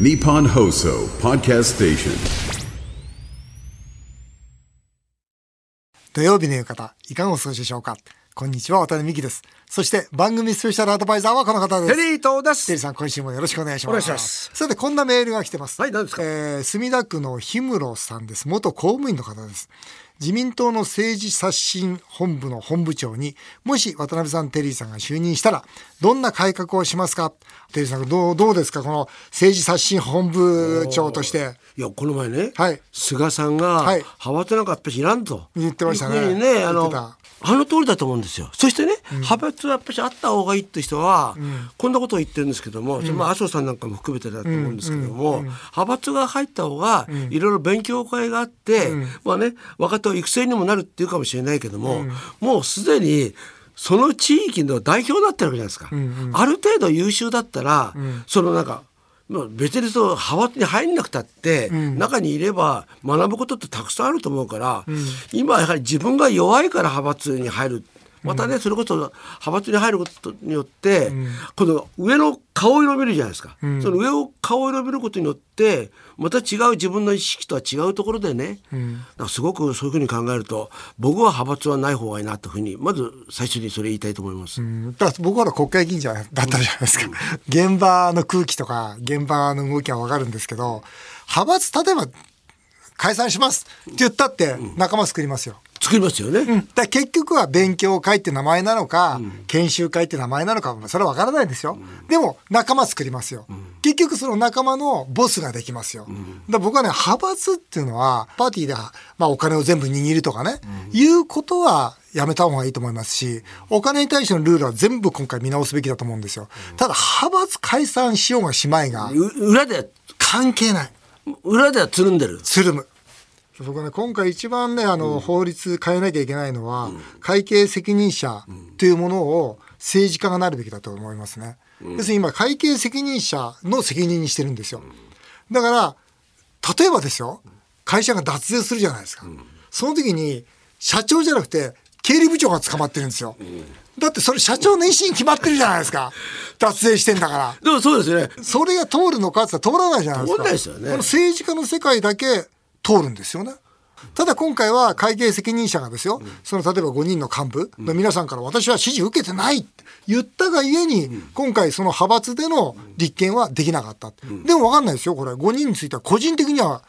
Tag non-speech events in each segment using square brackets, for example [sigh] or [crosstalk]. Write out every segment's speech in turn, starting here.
Nippon Hoso Podcast Station. 土曜日の夕方、いかがお過ごしでしょうか？こんにちは、渡辺美希です。そして番組スペシャルアドバイザーはこの方です。テリー東です。テリーさん、今週もよろしくお願いします。お願いしますさて、こんなメールが来てます。はい何ですか？えー墨田区の氷室さんです。元公務員の方です。自民党の政治刷新本部の本部長に、もし渡辺さん、テリーさんが就任したら、どんな改革をしますか？テリーさん、どう、どうですか？この政治刷新本部長として。いや、この前ね、はい。菅さんが、はい。派閥なんかやっぱりいらんと。言ってましたね。ね、あの言ってた、あの通りだと思うんですよ。そしてね、派閥はやっぱりあった方がいいって人は、こんなことを言ってるんですけども、それまあ麻生さんなんかも含めてだと思うんですけども、派閥が入った方が、いろいろ勉強会があって、まあね、若手を育成にもなるっていうかもしれないけども、もうすでに、その地域の代表になってるわけじゃないですか。ある程度優秀だったら、そのなんか、まあ、別にそう派閥に入んなくたって、中にいれば学ぶことってたくさんあると思うから、今はやはり自分が弱いから派閥に入るまたねそれこそ派閥に入ることによって、この上の顔色を見るじゃないですか、その上を顔色を見ることによってまた違う自分の意識とは違うところでね、だからすごくそういうふうに考えると僕は派閥はない方がいいなというふうにまず最初にそれ言いたいと思います。だから僕は国会議員じゃだったじゃないですか。現場の空気とか、現場の動きはわかるんですけど、派閥、例えば、解散しますって言ったって仲間作りますよ。作りますよね、だから結局は勉強会って名前なのか、研修会って名前なのか、それはわからないですよ。でも仲間作りますよ。結局その仲間のボスができますよ。だ僕はね、派閥っていうのは、パーティーで、まあ、お金を全部握るとかね、いうことはやめた方がいいと思いますし、お金に対してのルールは全部今回見直すべきだと思うんですよ。ただ、派閥解散しようがしまいが、う裏で関係ない。裏ではつるんでる。つるむ。僕はね、今回一番ね、あの、法律変えなきゃいけないのは、会計責任者というものを政治家がなるべきだと思いますね。要するに今、会計責任者の責任にしてるんですよ。だから、例えばですよ、会社が脱税するじゃないですか。その時に、社長じゃなくて、経理部長が捕まってるんですよ。だってそれ社長の意思に決まってるじゃないですか。[laughs] 脱税してんだから。でもそうですよね。それが通るのかって言ったら通らないじゃないですか。通らないですよねこの政治家の世界だけ通るんですよね。ただ今回は会計責任者がですよ、その例えば5人の幹部の皆さんから私は指示受けてないって言ったがゆえに、今回その派閥での立件はできなかった。でも分かんないですよ、これ。5人については個人的には、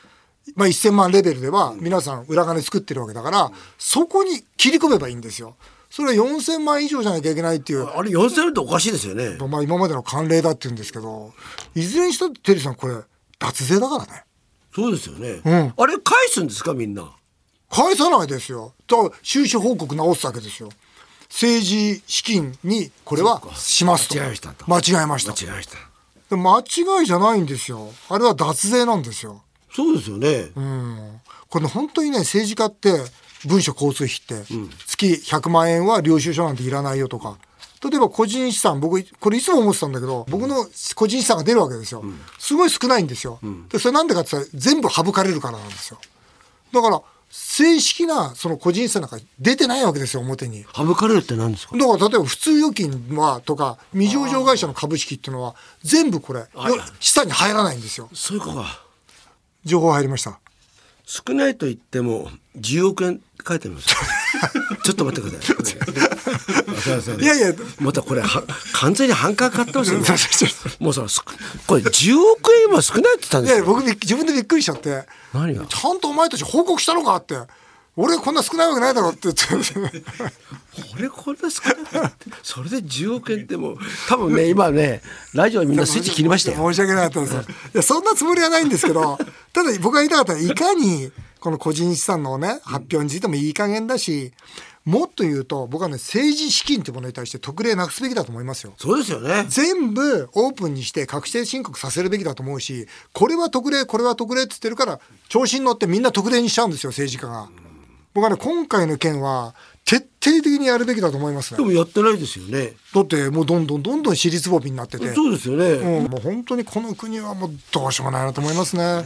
まあ、1000万レベルでは皆さん裏金作ってるわけだから、そこに切り込めばいいんですよ。それは4000万以上じゃなきゃいけないっていう。あれ4000円っておかしいですよね。まあ今までの慣例だって言うんですけど、いずれにしたってテリーさんこれ脱税だからね。そうですよね。んあれ返すんですかみんな？返さないですよ。だから収支報告直すわけですよ。政治資金にこれはしますと。間違えましたと間違えました。間違えた。で間違いじゃないんですよ。あれは脱税なんですよ。そうですよね。うん。これ本当にね、政治家って文書交通費って月100万円は領収書なんていらないよとか。例えば個人資産、僕、これいつも思ってたんだけど、僕の個人資産が出るわけですよ。すごい少ないんですよ。で、それなんでかって言ったら全部省かれるからなんですよ。だから、正式なその個人資産なんか出てないわけですよ、表に。省かれるって何ですか？だから例えば普通預金はとか未上場会社の株式っていうのは全部これよ資産に入らないんですよそういうことか。情報入りました少ないと言っても10億円書いてあります。[laughs] ちょっと待ってください。いやいやまたこれは完全に半価買ってますよ、ね。[laughs] もうさ、すこれ10億円今少ないって言ったんいですよ。やいや僕自分でびっくりしちゃって何が？ちゃんとお前たち報告したのかって俺こんな少ないわけないだろって言ってこれこんな少ないってそれで10億円ってもう多分ね今ねラジオみんなスイッチ切りましたよ。申し訳なかったです。いや、そんなつもりはないんですけど、ただ僕が言いたかったのは、いかに、この個人資産のね、発表についてもいい加減だし、もっと言うと、僕はね、政治資金ってものに対して特例なくすべきだと思いますよ。そうですよね。全部オープンにして確定申告させるべきだと思うし、これは特例、これは特例って言ってるから、調子に乗ってみんな特例にしちゃうんですよ、政治家が。僕はね、今回の件は、徹底的にやるべきだと思いますね。でもやってないですよね。だって、もうどんどんどんどん私立ぼみになってて。そうですよね。うん、もう本当にこの国はもうどうしようもないなと思いますね。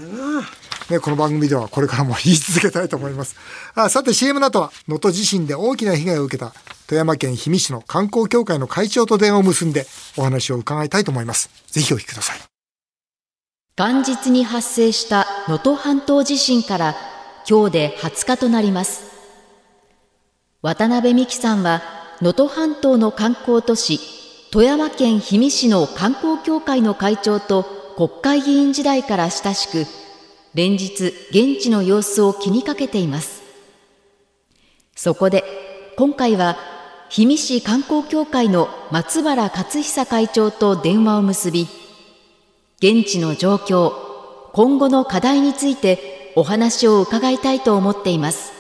ね、この番組ではこれからも言い続けたいと思います。あさて CM の後は能登地震で大きな被害を受けた富山県氷見市の観光協会の会長と電話を結んでお話を伺いたいと思います。ぜひお聞きください。元日に発生した能登半島地震から今日で20日となります。渡辺美樹さんは能登半島の観光都市富山県氷見市の観光協会の会長と国会議員時代から親しく連日現地の様子を気にかけています。そこで今回は氷見市観光協会の松原勝久会長と電話を結び現地の状況今後の課題についてお話を伺いたいと思っています。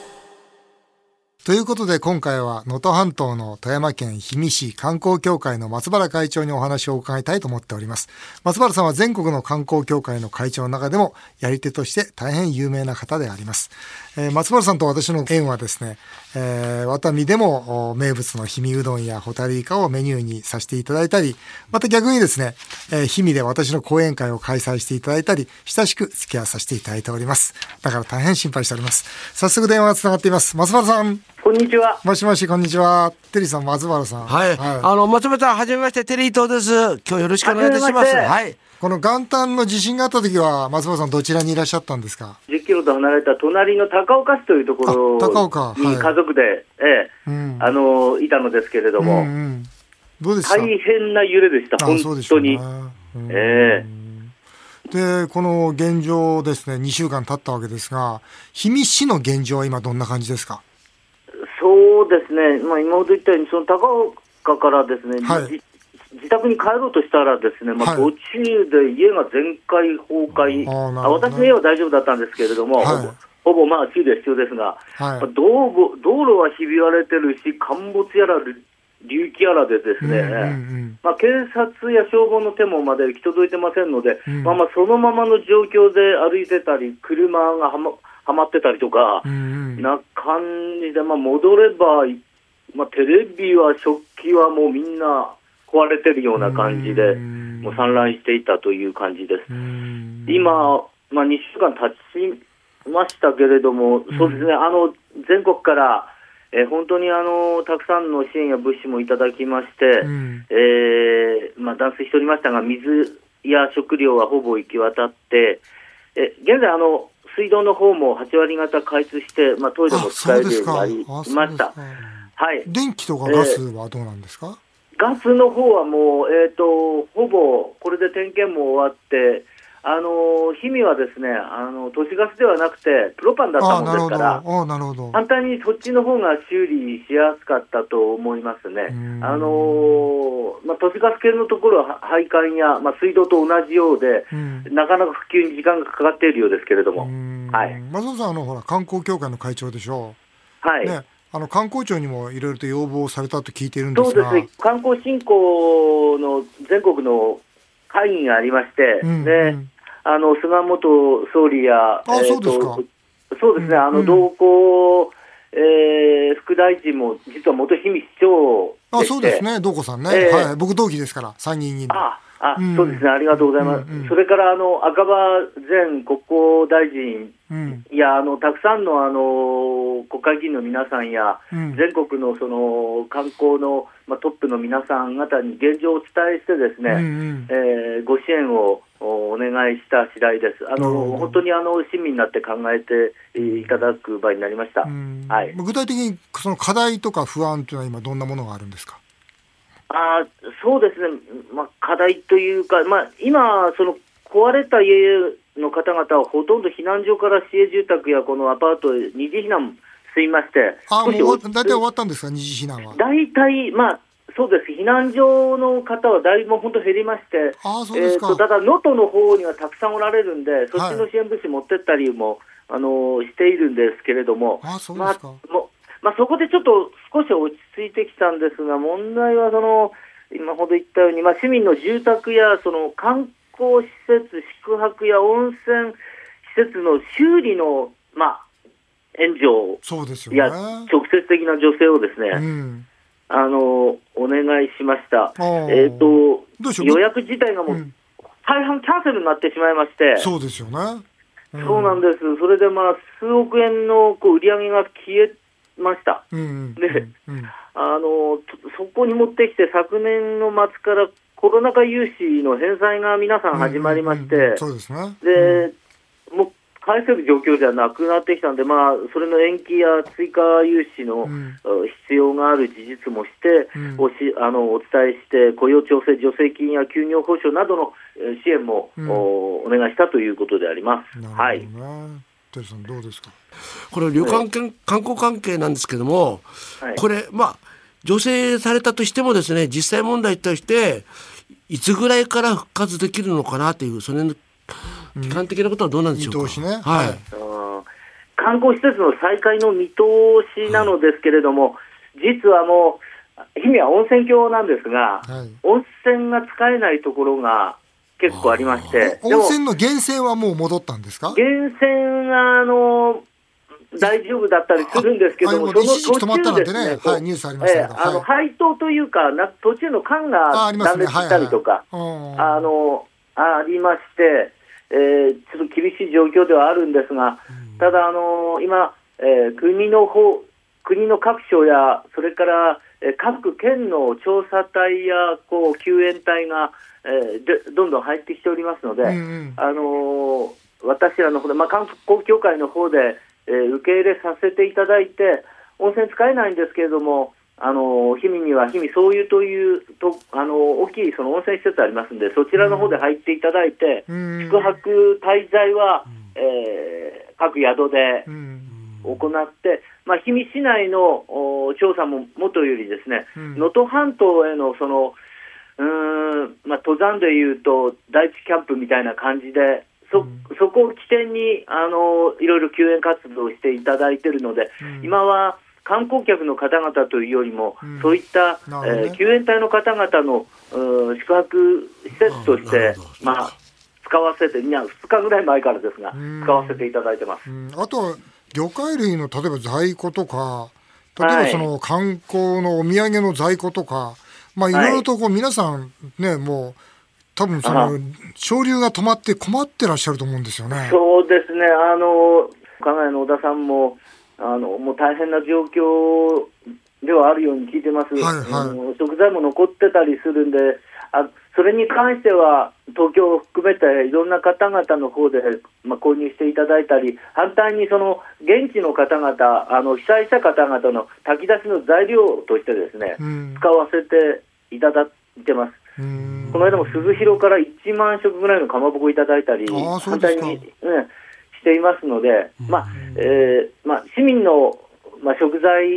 ということで今回は能登半島の富山県氷見市観光協会の松原会長にお話を伺いたいと思っております。松原さんは全国の観光協会の会長の中でもやり手として大変有名な方であります。えー、松原さんと私の縁はですね、えー、ワタミでも名物の氷見うどんやホタルイカをメニューにさせていただいたり、また逆にですね、えー、氷見で私の講演会を開催していただいたり、親しく付き合わさせていただいております。だから大変心配しております。早速電話がつながっています。松原さん。こんにちは。もしもし、こんにちは。テリーさん、松原さん。はい。はい、あの、松原さん、はじめまして、テリー東です。今日よろしくお願いいたします。はい。この元旦の地震があった時は、松原さん、どちらにいらっしゃったんですか？10キロと離れた隣の高岡市というところ高岡、に家族で、はい、ええ、うん、あの、いたのですけれども、うんうん、どうでした？大変な揺れでした、本当に。ええで、この現状ですね、2週間経ったわけですが、氷見市の現状は今どんな感じですか？そうですね、まあ、今ほど言ったように、その高岡からですね、はい、自宅に帰ろうとしたらですね、まあ、途中で家が全壊、崩壊、あ私の家は大丈夫だったんですけれども、はい、ほぼまあ注意は必要ですが、はい、道路道路はひび割れてるし、陥没やら隆起やらでですね、うんうんうん、まあ、警察や消防の手もまで行き届いてませんので、うん、まあ、まあそのままの状況で歩いてたり、車がはまはまってたりとか、な感じで、まあ、戻れば、まあ、テレビは食器はもうみんな壊れてるような感じで、もう散乱していたという感じです。今、まあ、2週間経ちましたけれども、そうですね、あの全国から、えー、本当にあのたくさんの支援や物資もいただきまして、うん、えー、まあ、断水しておりましたが、水や食料はほぼ行き渡って、え現在あの、水道の方も8割方開通して、まあ、トイレも使えるようになりました。はい、電気とかガスはどうなんですか、えー、ガスの方はもう、えーと、ほぼこれで点検も終わって、あの氷見はですねあの都市ガスではなくてプロパンだったもんですから簡単にそっちの方が修理しやすかったと思いますね。あのまあ、都市ガス系のところは配管や、まあ、水道と同じようで、なかなか普及に時間がかかっているようですけれども、はい、松尾さんあのほら観光協会の会長でしょ。う。はい、ねあの観光庁にもいろいろと要望されたと聞いているんですが。そうですね、観光振興の全国の会議がありまして、うん、であの菅元総理や、あそうですか。そうですね、あの同行、えー、副大臣も実は元氷見市長あそうですね、道子さんね、えー、はい、僕、同期ですから、参議院議員ああ、うん、そうですね、ありがとうございます。うんうん、それからあの赤羽前国交大臣や、あのたくさんのあの国会議員の皆さんや、うん、全国のその観光の、まあ、トップの皆さん方に現状をお伝えして、ですね、うんうん、えー、ご支援をお願いした次第です。あの本当にあの市民になって考えていただく場合になりました。はい、具体的にその課題とか不安というのは今どんなものがあるんですか？あそうですね、まあ、課題というか、まあ、今、その壊れた家の方々はほとんど避難所から市営住宅やこのアパートへ二次避難済みまして、あもう大体終わったんですか、二次避難は。大体、まあ、そうです、避難所の方はだいぶ本当減りまして、あそうですか、えー、ただ、能登の方にはたくさんおられるんで、そっちの支援物資持ってったりも、はい、あのしているんですけれども、あそうですか、まあもまあ、そこでちょっと少し落ち着いてきたんですが、問題はその今ほど言ったように、まあ、市民の住宅やその観光施設、宿泊や温泉施設の修理の、まあ、援助そうですよ、ね、や直接的な助成をですね、うん、あのお願いしました。えっ、ー、と予約自体がもう、うん、大半キャンセルになってしまいまして、そうですよね。うん、そうなんです。それでまあ数億円のこう売り上げが消えました。うん、で、あのそこに持ってきて昨年の末からコロナ禍融資の返済が皆さん始まりまして、うんうんうんそうですね。で、もう返せる状況じゃなくなってきたんで、まあ、それの延期や追加融資の、ん必要がある事実もして、うんおしあのお伝えして、雇用調整助成金や休業報酬などのえー支援も、うんおお願いしたということであります。なはいるほどね。テルさんどうですか？これ旅館兼観光関係なんですけども、はいこれまあ助成されたとしてもですね実際問題としていつぐらいから復活できるのかなというそれの期間的なことはどうなんでしょうか？見通しね。はい。はい。あー観光施設の再開の見通しなのですけれども、実はもう、氷見は温泉郷なんですが、はい。温泉が使えないところが結構ありまして、温泉の源泉はもう戻ったんですか？源泉があの大丈夫だったりするんですけども、ああもう一時期止まったなんてね。ですこうはいニュースありましたけど。ええあのはい。配当というかな、途中の管あが断裂したりとか、はいはい。うんあのありまして、えーちょっと厳しい状況ではあるんですが、ただ、あの今、えー国の方、国の各省や、それから、えー各県の調査隊やこう救援隊が、えーでどんどん入ってきておりますので、うんうん。あのー私らの方で、まあ、観光協会の方で、えー受け入れさせていただいて、温泉使えないんですけれども、あのー氷見には氷見総湯というと、あのー大きいその温泉施設ありますんで、そちらの方で入っていただいて、うん。宿泊滞在は、えー各宿でうん。行って、まあ、氷見市内のお調査も元よりですね、うん。能登半島へのそのうーん、まあ、登山でいうと第一キャンプみたいな感じで、そそこを起点にあのいろいろ救援活動をしていただいているので、うん。今は観光客の方々というよりも、うん。そういった、ね。えー救援隊の方々の宿泊施設としてるほど、まあ、使わせて、いや2日ぐらい前からですが、うん。使わせていただいてます。うん。あとは魚介類の例えば在庫とか例えばその観光のお土産の在庫とか、まあい。ろいろとこう皆さんねもう多分そあの潮流が止まって困ってらっしゃると思うんですよね。そうですね、あの加賀谷の小田さんもあのもう大変な状況ではあるように聞いてます、はいはい。食材も残ってたりするんで、あそれに関しては、東京を含めていろんな方々の方で、まあ、購入していただいたり、反対にその現地の方々、あの被災した方々の炊き出しの材料としてですね、うん。使わせていただいてます。うん。この間も鈴広から1万食ぐらいのかまぼこいただいたり、反対に、うん、していますので、まあえーまあ、市民の、まあ、食材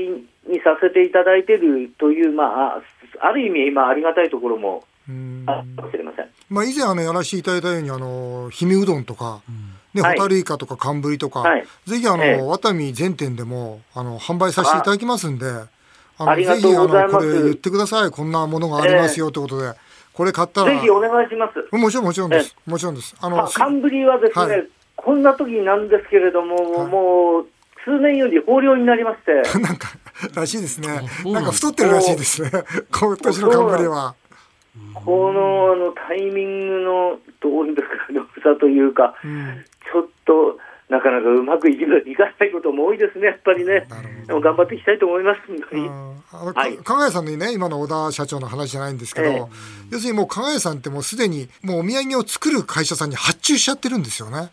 にさせていただいているという、まあ、あある意味、今、ありがたいところもうんあるかもしれません。まあ以前あのやらせていただいたようにあの氷見うどんとか、ね、はいホタルイカとか寒ぶりとか、はいぜひあの、ええワタミ全店でもあの販売させていただきますんで、あのぜひあのこれ言ってください。こんなものがありますよってことで、これ買ったらぜひお願いします。もちろんもちろんです。もちろんです。あのか寒ぶりはですね、はいこんな時なんですけれども、はいもう数年より豊漁になりまして、[laughs] なんからしいですね。[laughs] なんか太ってるらしいですね。今年の寒ぶりは。このあのタイミングのどういうんですか、良さというか、うんちょっとなかなかうまくいかいかないことも多いですね、やっぱりね。でも頑張っていきたいと思います、本当に。加賀谷さんのね今の小田社長の話じゃないんですけど、ええ要するにもう加賀谷さんってもうすでにもうお土産を作る会社さんに発注しちゃってるんですよね。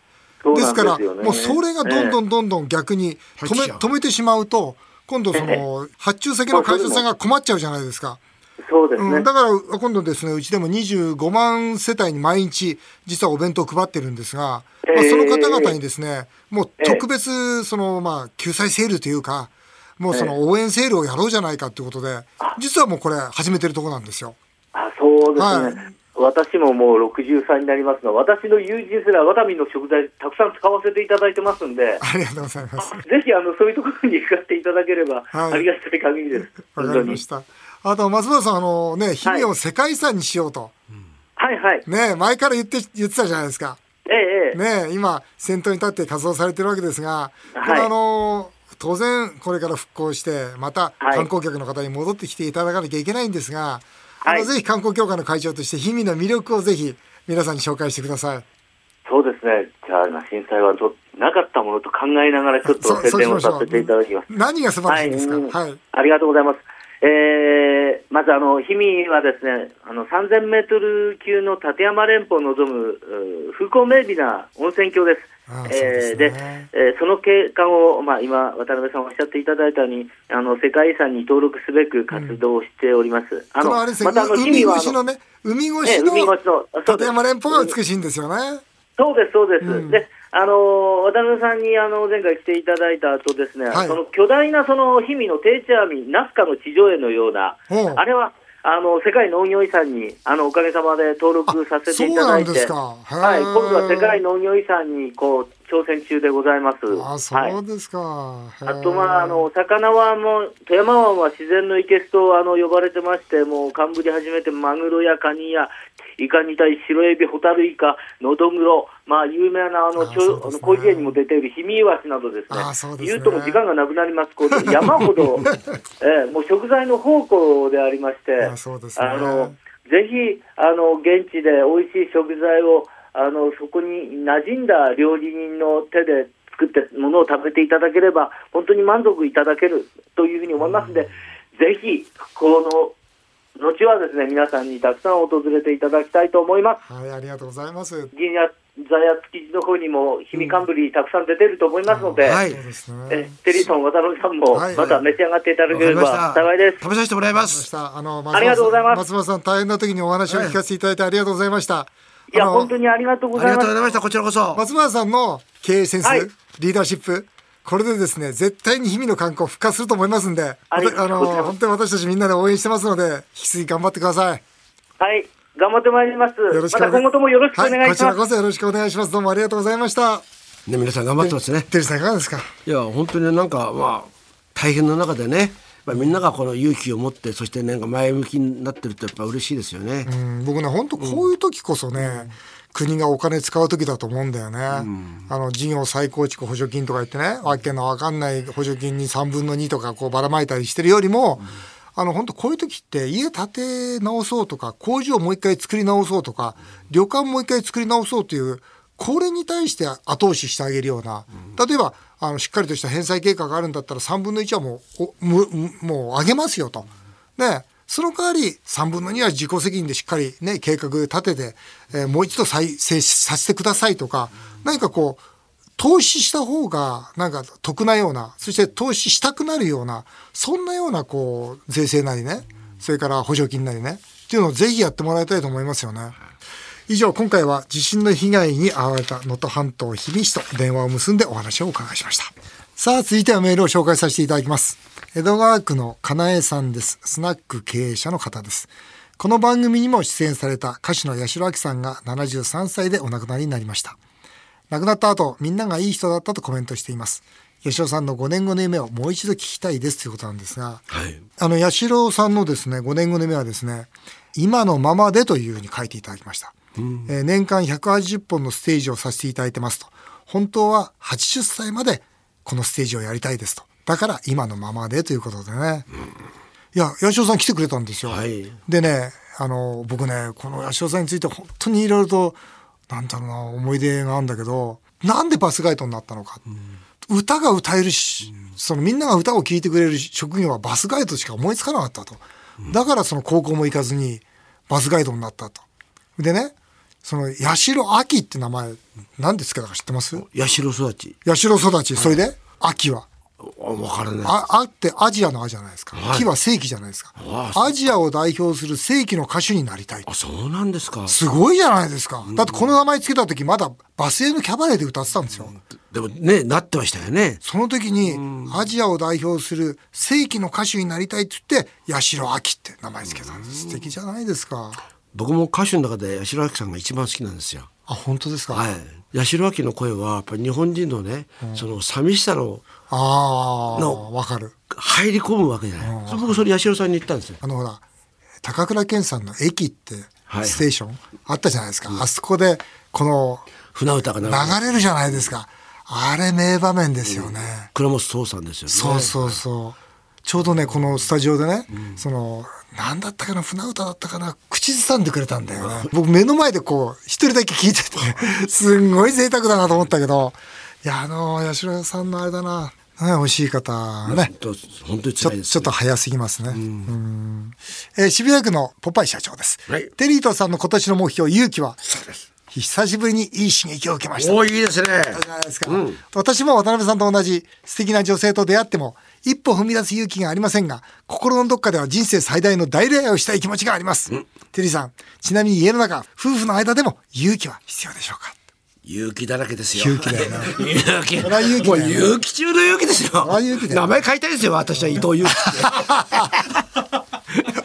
ですからもうそれがどんどんどんどん逆に止め,、止めてしまうと今度その発注先の会社さんが困っちゃうじゃないですか。そうですね。うん、だから今度ですねうちでも25万世帯に毎日実はお弁当を配ってるんですが、まあ、ええその方々にですねもう特別そのまあ救済セールというかもうその応援セールをやろうじゃないかということで実はもうこれ始めてるところなんですよ。あそうですね、はい私ももう63になりますが、私の友人すらワタミの食材たくさん使わせていただいてますんで、ありがとうございます。ぜひあのそういうところに伺っていただければ、はいありがたい限りです。わかりまし。た。あと松原さんあのね氷見を世界遺産にしようと、はいはい。ね前から言って言ってたじゃないですか。ええええ。ね今先頭に立って活動されてるわけですが、はいあの当然これから復興してまたはい観光客の方に戻ってきていただかなきゃいけないんですが、あはいのぜひ観光協会の会長として氷見の魅力をぜひ皆さんに紹介してください。そうですね。じゃあ、震災はとなかったものと考えながら、ちょっと宣伝をさせていただきます。何が素晴らしいんですか？うんはい。ありがとうございます。えーえー、まずあの氷見はですねあの3000メートル級の立山連峰を望む風光明媚な温泉郷です。えー、で、えー、その景観を、まあ、今、渡辺さんおっしゃっていただいたように、あの世界遺産に登録すべく活動をしております。うん、あのあれまたあの海越しのね、海越しの立山連峰が美しいんですよね。そうです、そうです。うん、であの渡辺さんにあの前回来ていただいた後ですね、はい、その巨大なその氷見の定置網、ナスカの地上絵のような、あれはあの世界農業遺産にあのおかげさまで登録させていただいて、はい、今度は世界農業遺産にこう挑戦中でございます。あそうですか。はい、あと、まあ、あの魚はもう富山湾は自然の生けすとあの呼ばれてまして、もう寒ぶり始めてマグロやカニやイカに対し白エビ、ホタルイカ、ノドグロ、まあ、有名なあの、あの、ね、広辞苑にも出ている氷見イワシなどですね、すね。言うとも時間がなくなります、こう山ほど、[laughs] えー、もう食材の宝庫でありまして、あ、ね、のぜひあの現地で美味しい食材をあのそこに馴染んだ料理人の手で作ってものを食べていただければ、本当に満足いただけるというふうに思いますので、ぜひ、この後はですね、皆さんにたくさん訪れていただきたいと思います。はい、ありがとうございます。銀や座や築地の方にも氷見冠、うん、たくさん出てると思いますので、はい、えテリーさん、渡辺さんもまた召し上がっていただければ幸いです。食べさせてもらいます。あのありがとうございます。松本さん、大変な時にお話を聞かせていただいてありがとうございました。いや、本当にありがとうございました。こちらこそ。松村さんの経営センス、はい、リーダーシップ、これでですね、絶対に日々の観光復活すると思いますんで、あの、本当に私たちみんなで応援してますので、引き続き頑張ってください。はい。頑張ってまいります。よろしく、ま、今後ともよろしくお願いします、はい、こちらこそよろしくお願いします。どうもありがとうございました。ね、皆さん頑張ってますね。テリーさんいかがですか？いや、本当になんか、まあ、大変な中でね、みんながこの勇気を持ってそしてなんか前向きになってるとやっぱ嬉しいですよね。僕ね本当こういう時こそね、うん国がお金使う時だと思うんだよね。うん、あの事業再構築補助金とか言ってねわけのわかんない補助金に3分の2とかこうばらまいたりしてるよりも、うん、あの本当こういう時って家建て直そうとか工場をもう一回作り直そうとか旅館もう一回作り直そうというこれに対して後押ししてあげるような、例えばあのしっかりとした返済計画があるんだったら3分の1はもうもう上げますよと。ねその代わり3分の2は自己責任でしっかりね、計画立てて、えー、もう一度再生させてくださいとか、何かこう、投資した方がなんか得なような、そして投資したくなるような、そんなようなこう、税制なりね、それから補助金なりね、っていうのをぜひやってもらいたいと思いますよね。以上、今回は地震の被害に遭われた能登半島氷見市と電話を結んでお話をお伺いしました。さあ、続いてはメールを紹介させていただきます。江戸川区のかなえさんです。スナック経営者の方です。この番組にも出演された歌手の八代亜紀さんが73歳でお亡くなりになりました。亡くなった後、みんながいい人だったとコメントしています。八代さんの5年後の夢をもう一度聞きたいですということなんですが、はい、あの八代さんのですね5年後の夢はですね今のままでというふうに書いていただきました、うん、えー、年間180本のステージをさせていただいてますと本当は80歳までこのステージをやりたいですとだから今のままでということでね。いや、八代さん来てくれたんですよ。はい、でね、あの、僕ね、この八代さんについて本当にいろいろと、なんだろうな、思い出があるんだけど、なんでバスガイドになったのか。うん、歌が歌えるし、そのみんなが歌を聴いてくれる職業はバスガイドしか思いつかなかったと。だからその高校も行かずにバスガイドになったと。でね、その八代秋って名前、何ですか知ってます？八代育ち。八代育ち。それで、秋はわからない。あ、あってアジアのアじゃないですか。はい、木は正規じゃないですか。アジアを代表する正規の歌手になりたい。あ、そうなんですか。すごいじゃないですか。だってこの名前つけた時まだバスへのキャバレーで歌ってたんですよ。でもね、なってましたよね。その時に、アジアを代表する正規の歌手になりたいって言って、八代亜紀って名前つけたんです。素敵じゃないですか。僕も歌手の中で八代亜紀さんが一番好きなんですよ。あ、本当ですか？はい。八代亜紀の声はやっぱり日本人のね、うん、その寂しさのああわかる。入り込むわけじゃない。僕それ八代さんに言ったんですよ。あのほら高倉健さんの駅ってステーション、はい、あったじゃないですか、うん、あそこでこの船歌が流れる。じゃないですか。あれ名場面ですよね、うん、倉本壮さんですよね。そうそうそう。ちょうどねこのスタジオでね、うん、その何だったかな船歌だったかな口ずさんでくれたんだよね。僕目の前でこう一人だけ聞いてて [laughs] すんごい贅沢だなと思ったけど。いやあの八代さんのあれだなね、惜しい方ね。本当にちょちょっと早すぎますね。うんえー渋谷区のポパイ社長です。はいテリートさんの今年の目標、勇気は、そうです。久しぶりにいい刺激を受けました。おーいいですね。じゃないですか、私も渡辺さんと同じ素敵な女性と出会っても一歩踏み出す勇気がありませんが心のどっかでは人生最大の大恋愛をしたい気持ちがあります、テリーさんちなみに家の中夫婦の間でも勇気は必要でしょうか？勇気だらけですよ。勇気だよな。[laughs] 勇気。それは勇気だよな。もう勇気中の勇気ですよ。は勇気だよ名前変えたいですよ。私は伊藤勇気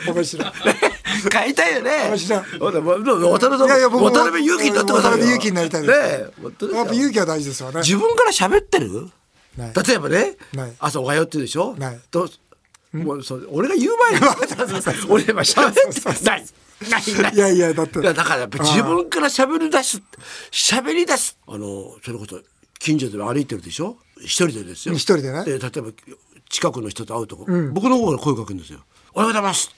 [laughs] 面白い。変えたいよね。面白い。渡辺いやいや渡辺勇気になって。渡辺勇気になりたいねやっぱ勇気は大事ですよね。自分から喋ってる？例えばね朝おはようって言うでしょ？ない。ともうそう俺が言う前に [laughs] 俺今喋ってない。ないやいやだって。だからやっぱ自分から喋り出す喋り出す。あのそれこそ近所で歩いてるでしょ？一人でですよ。一人でね。例えば近くの人と会うとこ、僕の方から声かけるんですよ「おはようございます」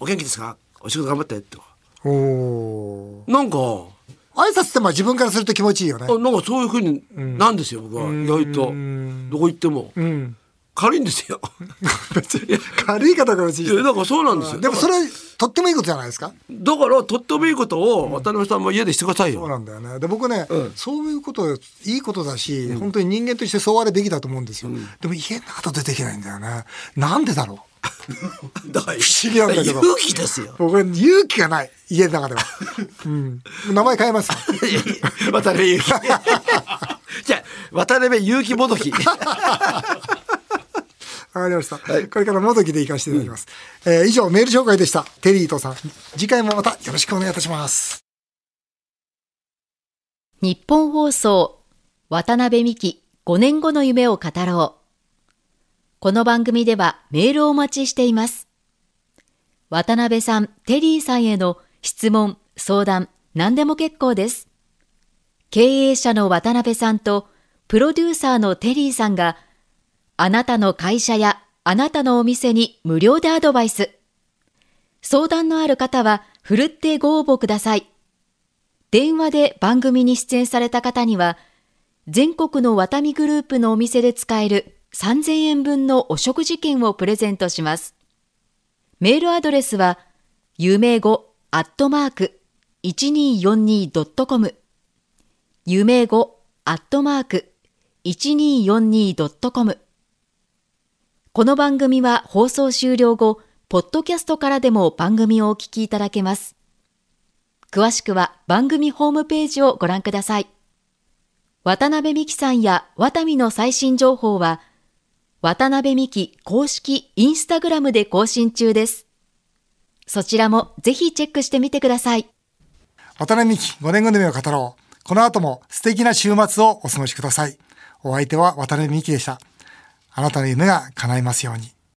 お元気ですか？お仕事頑張って」とか。おおなんか挨拶ってまあ自分からすると気持ちいいよね。あなんかそういうふうになんですよ、僕は。意外と。どこ行っても、軽いんですよ。[laughs] 軽い方から別いやにだからそうなんですよ。でもそれとってもいいことじゃないですかだからとってもいいことを渡辺さんも家でしてくださいよ、そうなんだよね。で僕ね、そういうこといいことだし、本当に人間としてそうあるべきだと思うんですよ。でも家の中と出ていけないんだよね。なんでだろだから不思議なんだけど勇気ですよう。僕は勇気がない家の中では。[laughs] うん。名前変えます。[laughs] 渡辺勇気 [laughs] じゃあ渡辺勇気もどきわかりました。これからもどきで行かせていただきます。えー以上メール紹介でした。テリーとさん。次回もまたよろしくお願いいたします。日本放送渡辺美希5年後の夢を語ろう。この番組ではメールをお待ちしています。渡辺さん、テリーさんへの質問、相談、何でも結構です。経営者の渡辺さんとプロデューサーのテリーさんがあなたの会社やあなたのお店に無料でアドバイス。相談のある方はふるってご応募ください。電話で番組に出演された方には、全国のワタミグループのお店で使える3000円分のお食事券をプレゼントします。メールアドレスは、夢語アットマーク 1242.com 夢語アットマーク 1242.com この番組は放送終了後、ポッドキャストからでも番組をお聞きいただけます。詳しくは番組ホームページをご覧ください。渡辺美希さんやワタミの最新情報は、渡辺美希公式インスタグラムで更新中です。そちらもぜひチェックしてみてください。渡辺美希5年後の夢を語ろう。この後も素敵な週末をお過ごしください。お相手は渡辺美希でした。あなたの夢が叶いますように。